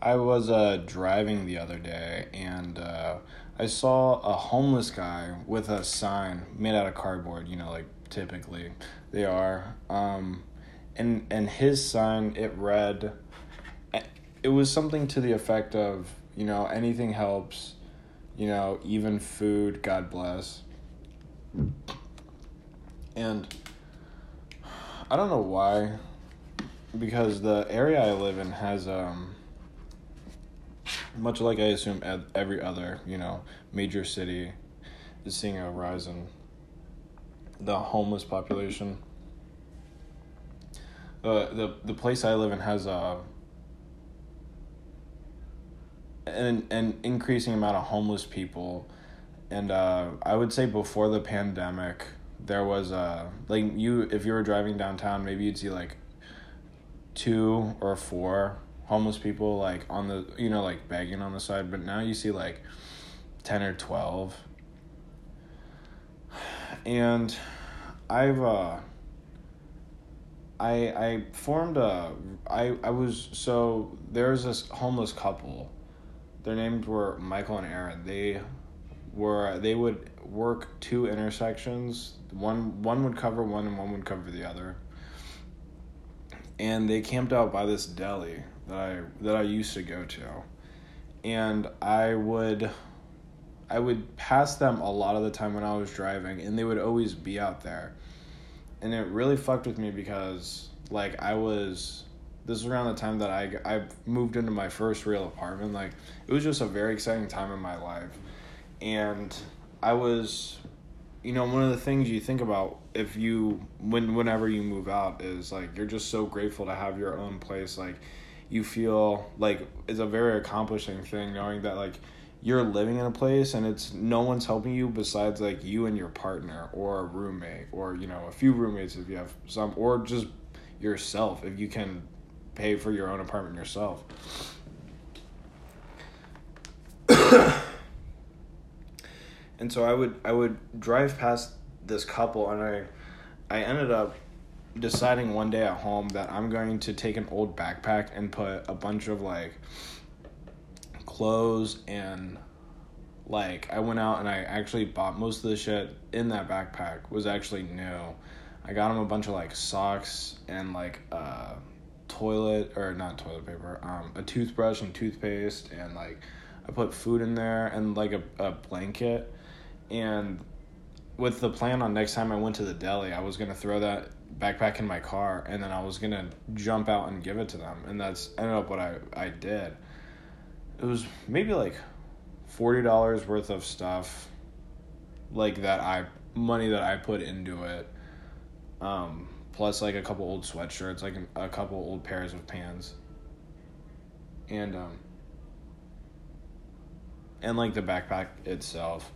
I was uh, driving the other day and uh, I saw a homeless guy with a sign made out of cardboard, you know, like typically they are. Um, and and his sign it read it was something to the effect of, you know, anything helps, you know, even food, God bless. And I don't know why because the area I live in has um much like I assume every other you know major city is seeing a rise in the homeless population. Uh, the the place I live in has a an an increasing amount of homeless people, and uh, I would say before the pandemic there was a like you if you were driving downtown maybe you'd see like two or four homeless people like on the you know like begging on the side. But now you see like 10 or 12 and i've uh i i formed a i i was so there's this homeless couple. Their names were michael and aaron. They were they would work two intersections. One one would cover one and one would cover the other. And they camped out by this deli that I that I used to go to, and I would I would pass them a lot of the time when I was driving, and they would always be out there, and it really fucked with me because like I was this was around the time that I I moved into my first real apartment. Like it was just a very exciting time in my life, and I was you know one of the things you think about if you when whenever you move out is like you're just so grateful to have your own place like you feel like it's a very accomplishing thing knowing that like you're living in a place and it's no one's helping you besides like you and your partner or a roommate or you know a few roommates if you have some or just yourself if you can pay for your own apartment yourself. And so I would I would drive past this couple and I I ended up deciding one day at home that I'm going to take an old backpack and put a bunch of like clothes and like I went out and I actually bought most of the shit in that backpack was actually new. I got him a bunch of like socks and like uh toilet or not toilet paper, um a toothbrush and toothpaste and like I put food in there and like a, a blanket and with the plan on next time I went to the deli, I was gonna throw that backpack in my car and then I was gonna jump out and give it to them, and that's ended up what I I did. It was maybe like forty dollars worth of stuff, like that I money that I put into it, um, plus like a couple old sweatshirts, like a couple old pairs of pants, and um, and like the backpack itself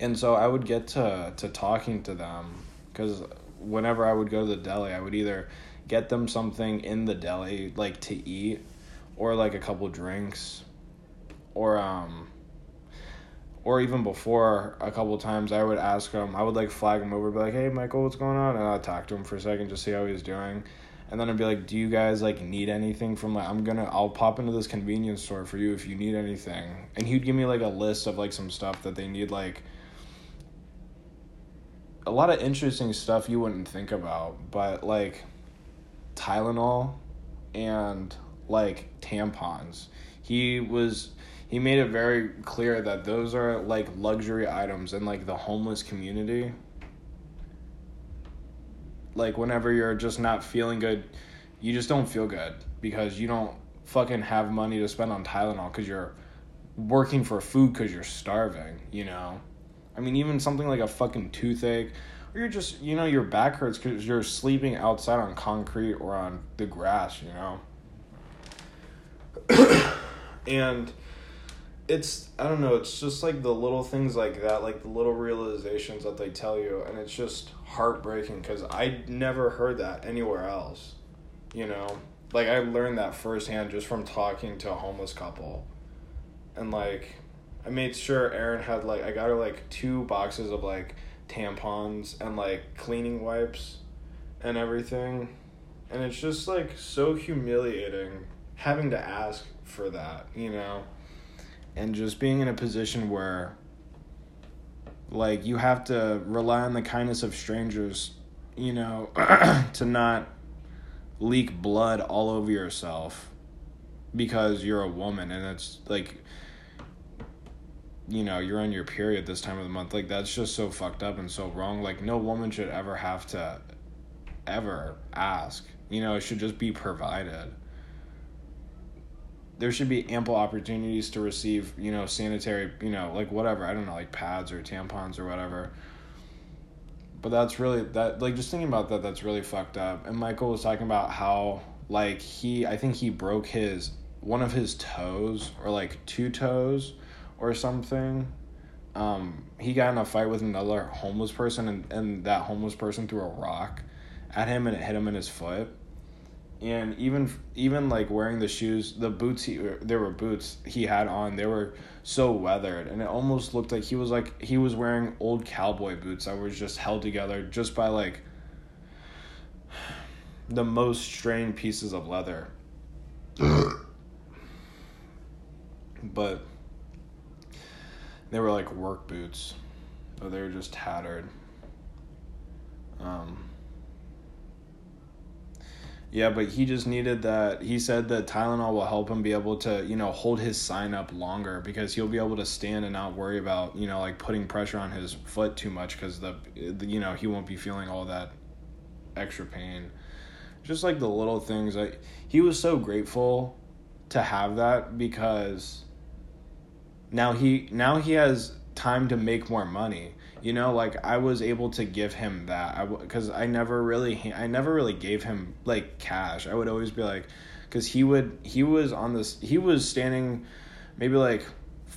and so I would get to to talking to them because whenever I would go to the deli, I would either get them something in the deli like to eat, or like a couple drinks, or um. Or even before a couple times, I would ask him. I would like flag him over, be like, "Hey, Michael, what's going on?" And I'd talk to him for a second, just see how he's doing and then I'd be like, "Do you guys like need anything from like I'm gonna I'll pop into this convenience store for you if you need anything." And he'd give me like a list of like some stuff that they need like a lot of interesting stuff you wouldn't think about, but like Tylenol and like tampons. He was he made it very clear that those are like luxury items in like the homeless community. Like whenever you're just not feeling good, you just don't feel good because you don't fucking have money to spend on Tylenol cuz you're working for food cuz you're starving, you know. I mean, even something like a fucking toothache, or you're just, you know, your back hurts because you're sleeping outside on concrete or on the grass, you know. and it's, I don't know, it's just like the little things like that, like the little realizations that they tell you, and it's just heartbreaking because I never heard that anywhere else, you know. Like, I learned that firsthand just from talking to a homeless couple. And, like, I made sure Erin had like I got her like two boxes of like tampons and like cleaning wipes and everything. And it's just like so humiliating having to ask for that, you know, and just being in a position where like you have to rely on the kindness of strangers, you know, to not leak blood all over yourself because you're a woman and it's like you know you're on your period this time of the month like that's just so fucked up and so wrong. Like no woman should ever have to ever ask. You know it should just be provided. There should be ample opportunities to receive you know sanitary you know like whatever. I don't know like pads or tampons or whatever. But that's really that like just thinking about that that's really fucked up. And michael was talking about how like he i think he broke his one of his toes or like two toes or something. Um, he got in a fight with another homeless person, and, and that homeless person threw a rock at him, and it hit him in his foot. And even even like wearing the shoes, the boots he there were boots he had on. They were so weathered, and it almost looked like he was like he was wearing old cowboy boots that was just held together just by like the most strained pieces of leather. but they were like work boots, but they were just tattered. Um, yeah, but he just needed that. He said that Tylenol will help him be able to, you know, hold his sign up longer because he'll be able to stand and not worry about, you know, like putting pressure on his foot too much because the, the, you know, he won't be feeling all that extra pain. Just like the little things. Like he was so grateful to have that because now he now he has time to make more money. You know like i was able to give him that. I because i never really i never really gave him like cash. I would always be like because he would he was on this he was standing maybe like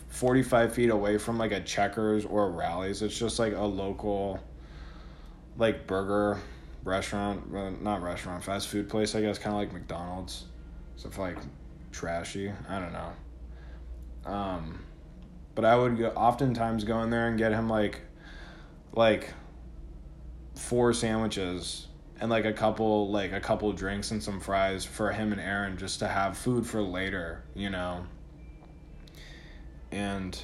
45 feet away from like a checkers or a Rally's it's just like a local like burger restaurant not restaurant fast food place i guess kind of like mcdonald's. So like trashy. I don't know. Um but I would go, oftentimes go in there and get him like like four sandwiches and like a couple like a couple drinks and some fries for him and Aaron just to have food for later, you know. And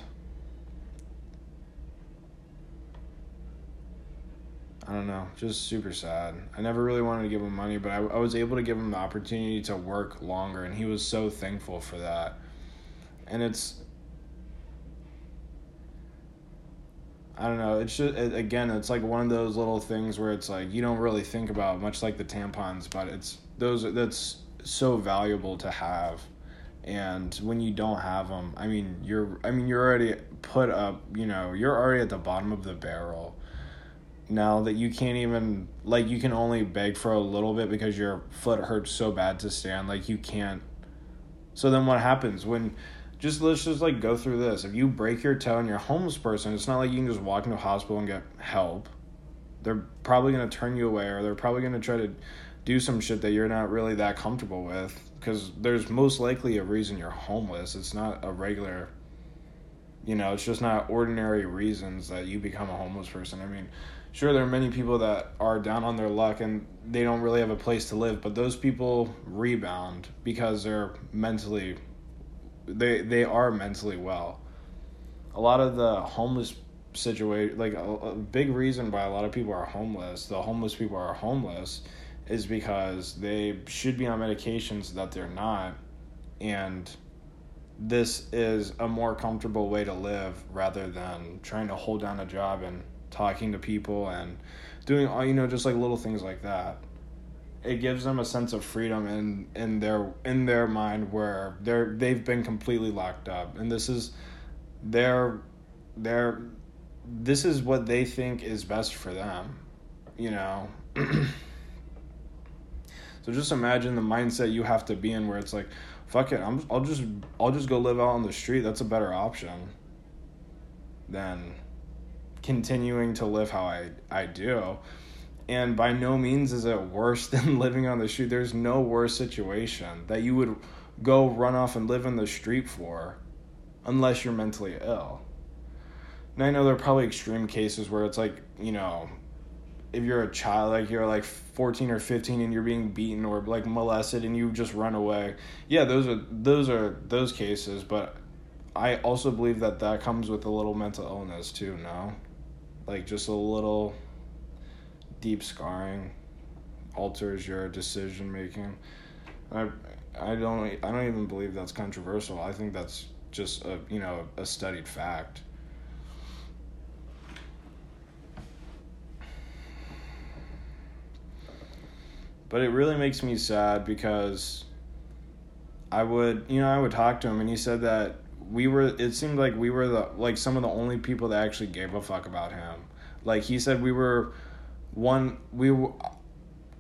I don't know, just super sad. I never really wanted to give him money, but I, I was able to give him the opportunity to work longer, and he was so thankful for that. And it's I don't know. It's just again, it's like one of those little things where it's like you don't really think about much like the tampons, but it's those that's so valuable to have. And when you don't have them, I mean, you're I mean, you're already put up, you know, you're already at the bottom of the barrel. Now that you can't even like you can only beg for a little bit because your foot hurts so bad to stand, like you can't. So then what happens when just let's just like go through this. If you break your toe and you're a homeless person, it's not like you can just walk into a hospital and get help. They're probably gonna turn you away, or they're probably gonna try to do some shit that you're not really that comfortable with. Because there's most likely a reason you're homeless. It's not a regular, you know, it's just not ordinary reasons that you become a homeless person. I mean, sure, there are many people that are down on their luck and they don't really have a place to live, but those people rebound because they're mentally they they are mentally well. A lot of the homeless situation, like a, a big reason why a lot of people are homeless, the homeless people are homeless, is because they should be on medications that they're not, and this is a more comfortable way to live rather than trying to hold down a job and talking to people and doing all you know just like little things like that it gives them a sense of freedom in in their in their mind where they're they've been completely locked up. And this is their their this is what they think is best for them you know? So just imagine the mindset you have to be in where it's like fuck it I'm I'll just I'll just go live out on the street. That's a better option than continuing to live how I I do and by no means is it worse than living on the street. There's no worse situation that you would go run off and live in the street for unless you're mentally ill. And I know there are probably extreme cases where it's like, you know, if you're a child like you're like 14 or 15 and you're being beaten or like molested and you just run away yeah those are those are those cases but i also believe that that comes with a little mental illness too no like just a little deep scarring alters your decision making. I i don't i don't even believe that's controversial. I think that's just a you know a studied fact. But it really makes me sad because I would, you know, I would talk to him and he said that we were it seemed like we were the like some of the only people that actually gave a fuck about him. Like he said we were one we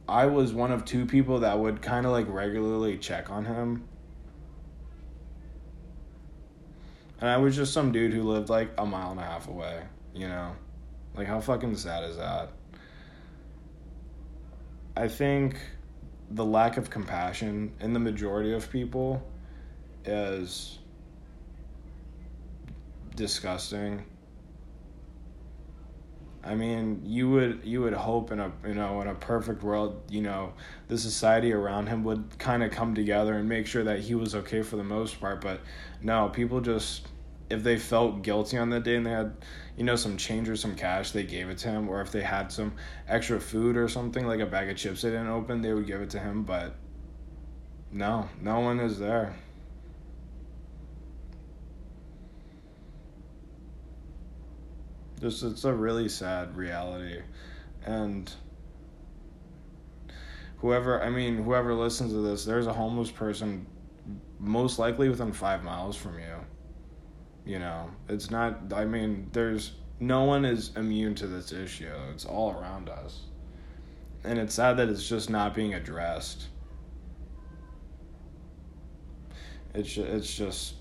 I was one of two people that would kind of like regularly check on him. And I was just some dude who lived like a mile and a half away, you know? Like how fucking sad is that? I think the lack of compassion in the majority of people is disgusting. I mean, you would you would hope in a you know in a perfect world, you know, the society around him would kind of come together and make sure that he was okay for the most part, but no, people just if they felt guilty on that day and they had you know, some change or some cash, they gave it to him. Or if they had some extra food or something, like a bag of chips they didn't open, they would give it to him. But no, no one is there. Just it's a really sad reality. And whoever I mean, whoever listens to this, there's a homeless person most likely within five miles from you. You know, it's not, I mean, there's no one is immune to this issue. It's all around us. And it's sad that it's just not being addressed. It's it's just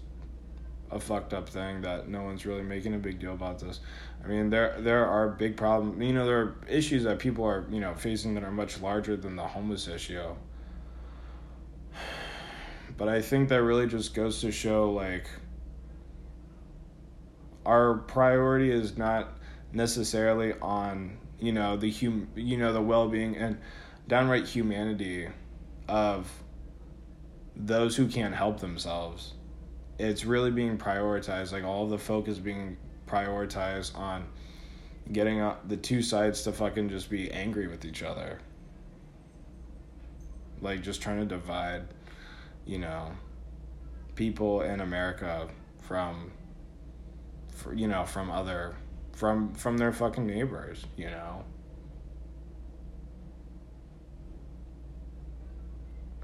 a fucked up thing that no one's really making a big deal about this. I mean, there there are big problems. You know, there are issues that people are you know facing that are much larger than the homeless issue. But I think that really just goes to show like our priority is not necessarily on you know the hum you know the well-being and downright humanity of those who can't help themselves it's really being prioritized like all the focus being prioritized on getting uh, the two sides to fucking just be angry with each other like just trying to divide you know people in america from for, you know, from other from from their fucking neighbors, you know.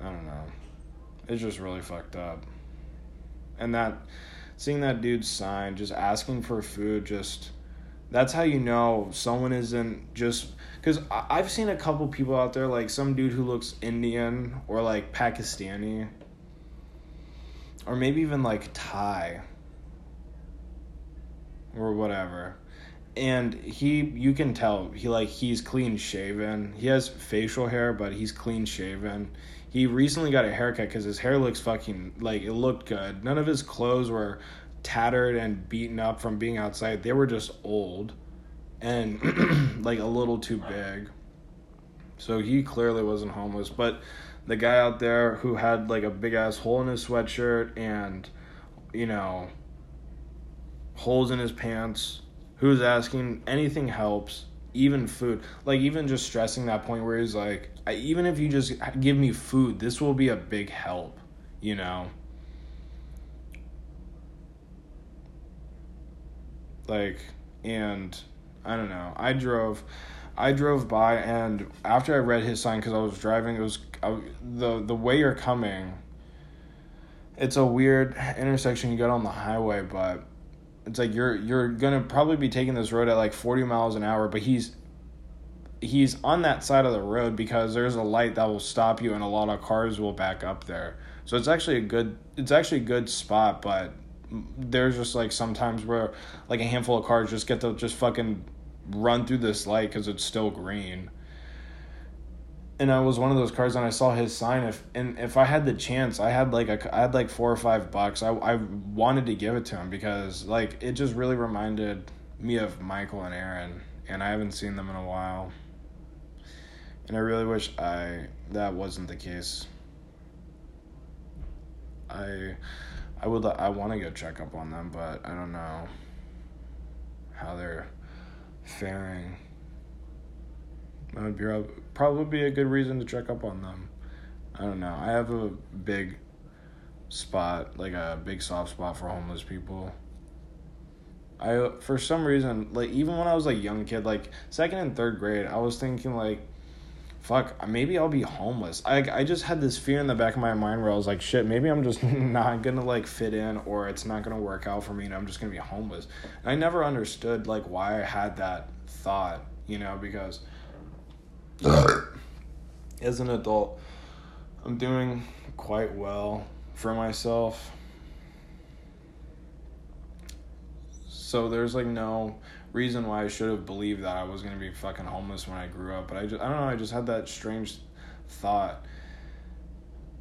I don't know. It's just really fucked up. And that seeing that dude's sign just asking for food just that's how you know someone isn't just because I've seen a couple people out there like some dude who looks Indian or like Pakistani or maybe even like Thai or whatever. And he you can tell he like he's clean shaven. He has facial hair but he's clean shaven he recently got a haircut because his hair looks fucking like it looked good. None of his clothes were tattered and beaten up from being outside. They were just old and like a little too big. So he clearly wasn't homeless. But the guy out there who had like a big ass hole in his sweatshirt and you know holes in his pants, who's asking anything helps, even food. Like even just stressing that point where he's like, even if you just give me food, this will be a big help, you know. Like and I don't know. I drove I drove by and after I read his sign cuz I was driving it was I, the the way you're coming it's a weird intersection you get on the highway but it's like you're you're gonna probably be taking this road at like 40 miles an hour but he's he's on that side of the road because there's a light that will stop you and a lot of cars will back up there. So it's actually a good it's actually a good spot but there's just like sometimes where like a handful of cars just get to just fucking run through this light because it's still green. And I was one of those cars and I saw his sign. If and if I had the chance I had like a I had like 4 or 5 bucks. I I wanted to give it to him because like it just really reminded me of Michael and Aaron and I haven't seen them in a while And I really wish I that wasn't the case. I I would I want to go check up on them, but I don't know how they're faring. That would be probably be a good reason to check up on them. I don't know. I have a big spot, like a big soft spot for homeless people. I for some reason, like even when I was like young kid, like second and third grade, I was thinking like fuck, maybe I'll be homeless. I I just had this fear in the back of my mind where I was like, shit, maybe I'm just not gonna like fit in or it's not gonna work out for me and I'm just gonna be homeless. And I never understood like why I had that thought, you know, because as an adult, I'm doing quite well for myself. So there's like no reason why I should have believed that I was gonna be fucking homeless when I grew up. But I just I don't know, I just had that strange thought.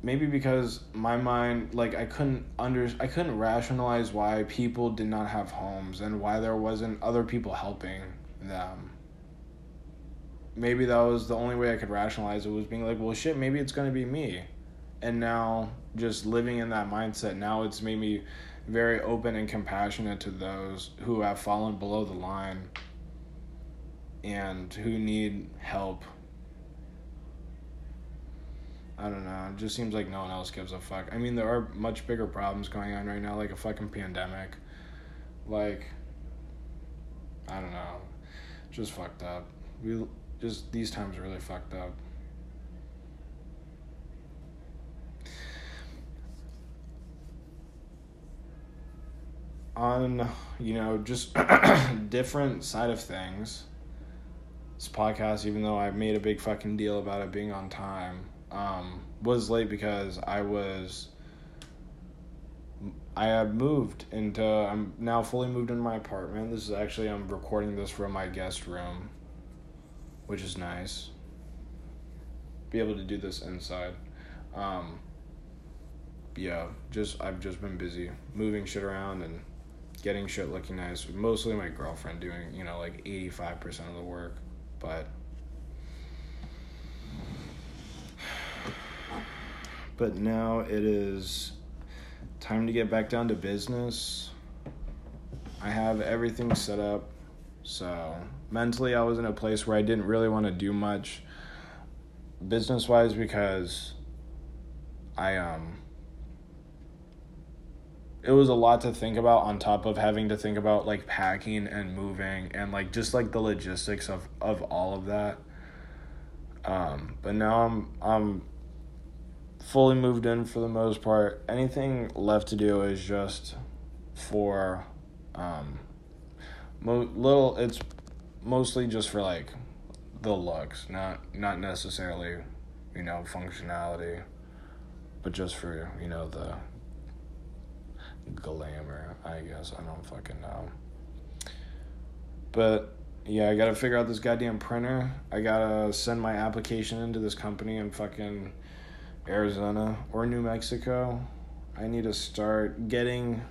Maybe because my mind like I couldn't under I couldn't rationalize why people did not have homes and why there wasn't other people helping them. Maybe that was the only way I could rationalize it was being like, well shit, maybe it's gonna be me. And now just living in that mindset, now it's made me very open and compassionate to those who have fallen below the line and who need help. I don't know. It just seems like no one else gives a fuck. I mean, there are much bigger problems going on right now, like a fucking pandemic. Like, I don't know. Just fucked up. We just, these times are really fucked up. On you know just different side of things. This podcast even though i made a big fucking deal about it being on time um, was late because i was i had moved into i'm now fully moved into my apartment. This is actually i'm recording this from my guest room which is nice. Be able to do this inside. Um, yeah just i've just been busy moving shit around and getting shit looking nice. Mostly my girlfriend doing, you know, like 85% of the work. But. But now it is time to get back down to business. I have everything set up. So mentally, I was in a place where I didn't really want to do much business wise because I, um, it was a lot to think about on top of having to think about like packing and moving and like just like the logistics of of all of that. Um but now i'm i'm fully moved in for the most part. Anything left to do is just for um mo- little it's mostly just for like the looks not not necessarily you know functionality but just for you know the glamour, I guess. I don't fucking know. But yeah, I gotta figure out this goddamn printer. I gotta send my application into this company in fucking Arizona or New Mexico. I need to start getting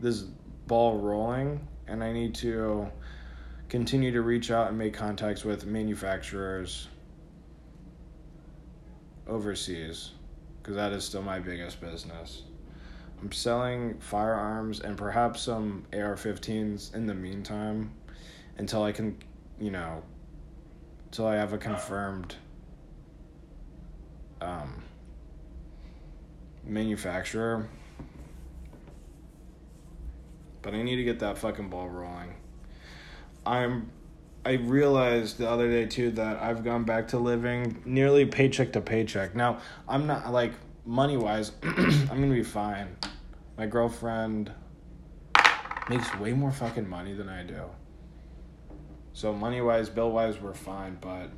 this ball rolling and I need to continue to reach out and make contacts with manufacturers overseas because that is still my biggest business. I'm selling firearms and perhaps some AR-15s in the meantime until I can, you know, until I have a confirmed um, manufacturer. But I need to get that fucking ball rolling. I'm I realized the other day too that I've gone back to living nearly paycheck to paycheck. Now, I'm not like money wise, I'm gonna be fine. My girlfriend makes way more fucking money than I do. So money wise, bill wise, we're fine, but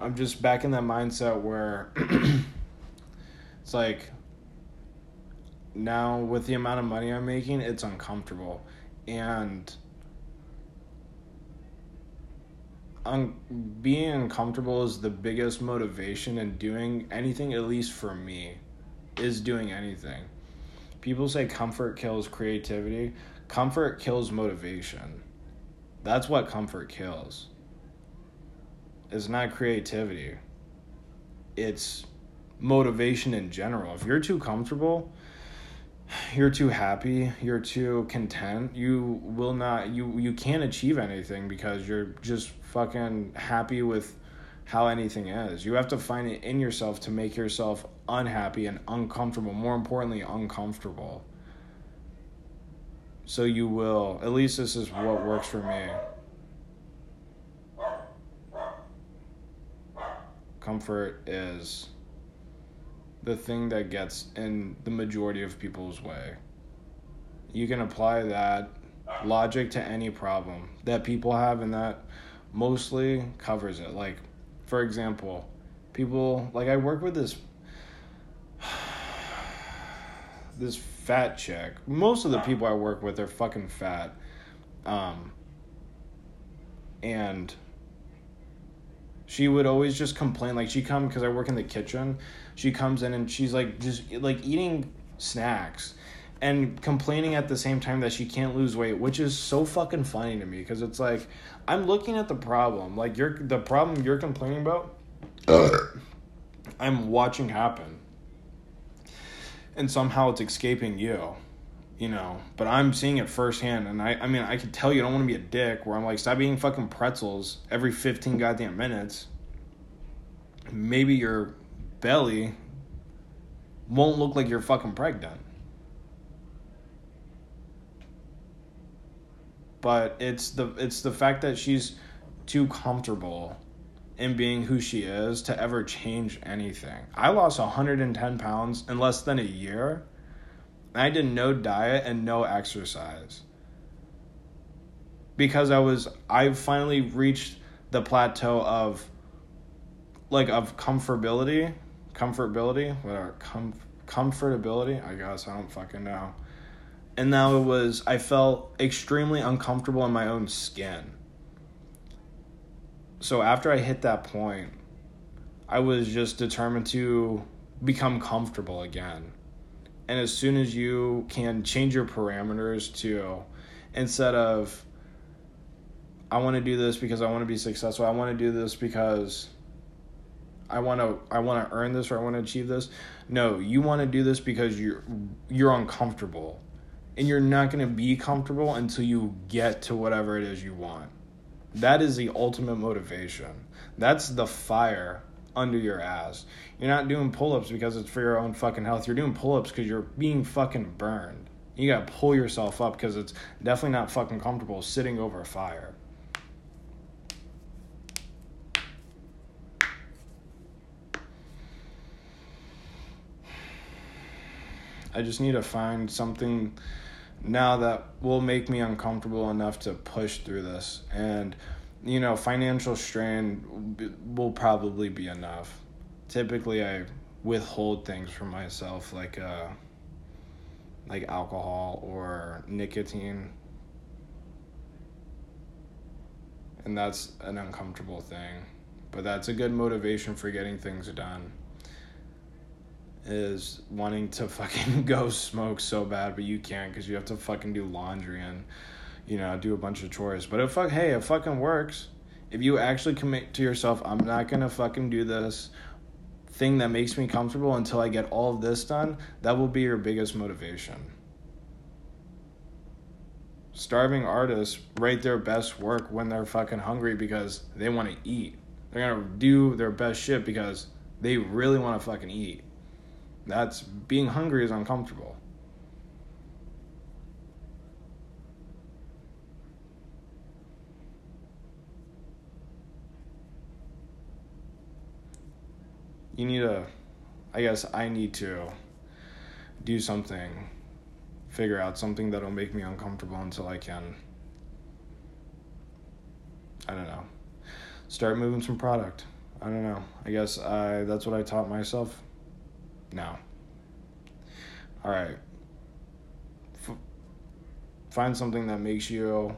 I'm just back in that mindset where it's like now with the amount of money I'm making, it's uncomfortable. And un- being uncomfortable is the biggest motivation in doing anything at least for me is doing anything people say comfort kills creativity comfort kills motivation that's what comfort kills It's not creativity. It's motivation in general. If you're too comfortable, you're too happy, you're too content, you will not you you can't achieve anything because you're just fucking happy with how anything is. You have to find it in yourself to make yourself unhappy and uncomfortable, more importantly uncomfortable. So you will, at least this is what works for me. Comfort is the thing that gets in the majority of people's way. You can apply that logic to any problem that people have, and that mostly covers it. Like, for example, people, like, I work with this. This fat chick. Most of the people I work with are fucking fat. Um, and she would always just complain like she come because i work in the kitchen she comes in and she's like just like eating snacks and complaining at the same time that she can't lose weight which is so fucking funny to me because it's like i'm looking at the problem like you're the problem you're complaining about i'm watching happen. And somehow it's escaping you you know but i'm seeing it firsthand and i i mean i can tell you i don't want to be a dick where i'm like stop eating fucking pretzels every 15 goddamn minutes maybe your belly won't look like you're fucking pregnant but it's the it's the fact that she's too comfortable in being who she is to ever change anything. I lost 110 pounds in less than a year. I did no diet and no exercise. Because I was I finally reached the plateau of like of comfortability, comfortability, whatever, com- comfortability, I guess, I don't fucking know. And now it was I felt extremely uncomfortable in my own skin so after I hit that point, I was just determined to become comfortable again. And as soon as you can change your parameters to instead of I want to do this because I want to be successful, I want to do this because I want to I want to earn this or I want to achieve this. No, you want to do this because you're you're uncomfortable. And you're not going to be comfortable until you get to whatever it is you want. That is the ultimate motivation. That's the fire under your ass. You're not doing pull ups because it's for your own fucking health. You're doing pull ups because you're being fucking burned. You gotta pull yourself up because it's definitely not fucking comfortable sitting over a fire. I just need to find something now that will make me uncomfortable enough to push through this and you know financial strain will probably be enough. Typically i withhold things from myself like uh like alcohol or nicotine. And that's an uncomfortable thing. But that's a good motivation for getting things done is wanting to fucking go smoke so bad, but you can't because you have to fucking do laundry and you know do a bunch of chores. But it fuck hey, it fucking works. If you actually commit to yourself, I'm not gonna fucking do this thing that makes me comfortable until I get all of this done. That will be your biggest motivation. Starving artists write their best work when they're fucking hungry because they want to eat. They're gonna do their best shit because they really want to fucking eat. That's being hungry is uncomfortable. You need to, I guess I need to do something, figure out something that'll make me uncomfortable until I can, I don't know, start moving some product. I don't know. I guess I that's what I taught myself now. All right. F- find something that makes you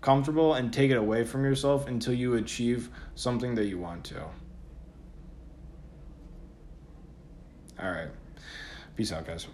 comfortable and take it away from yourself until you achieve something that you want to. All right. Peace out, guys.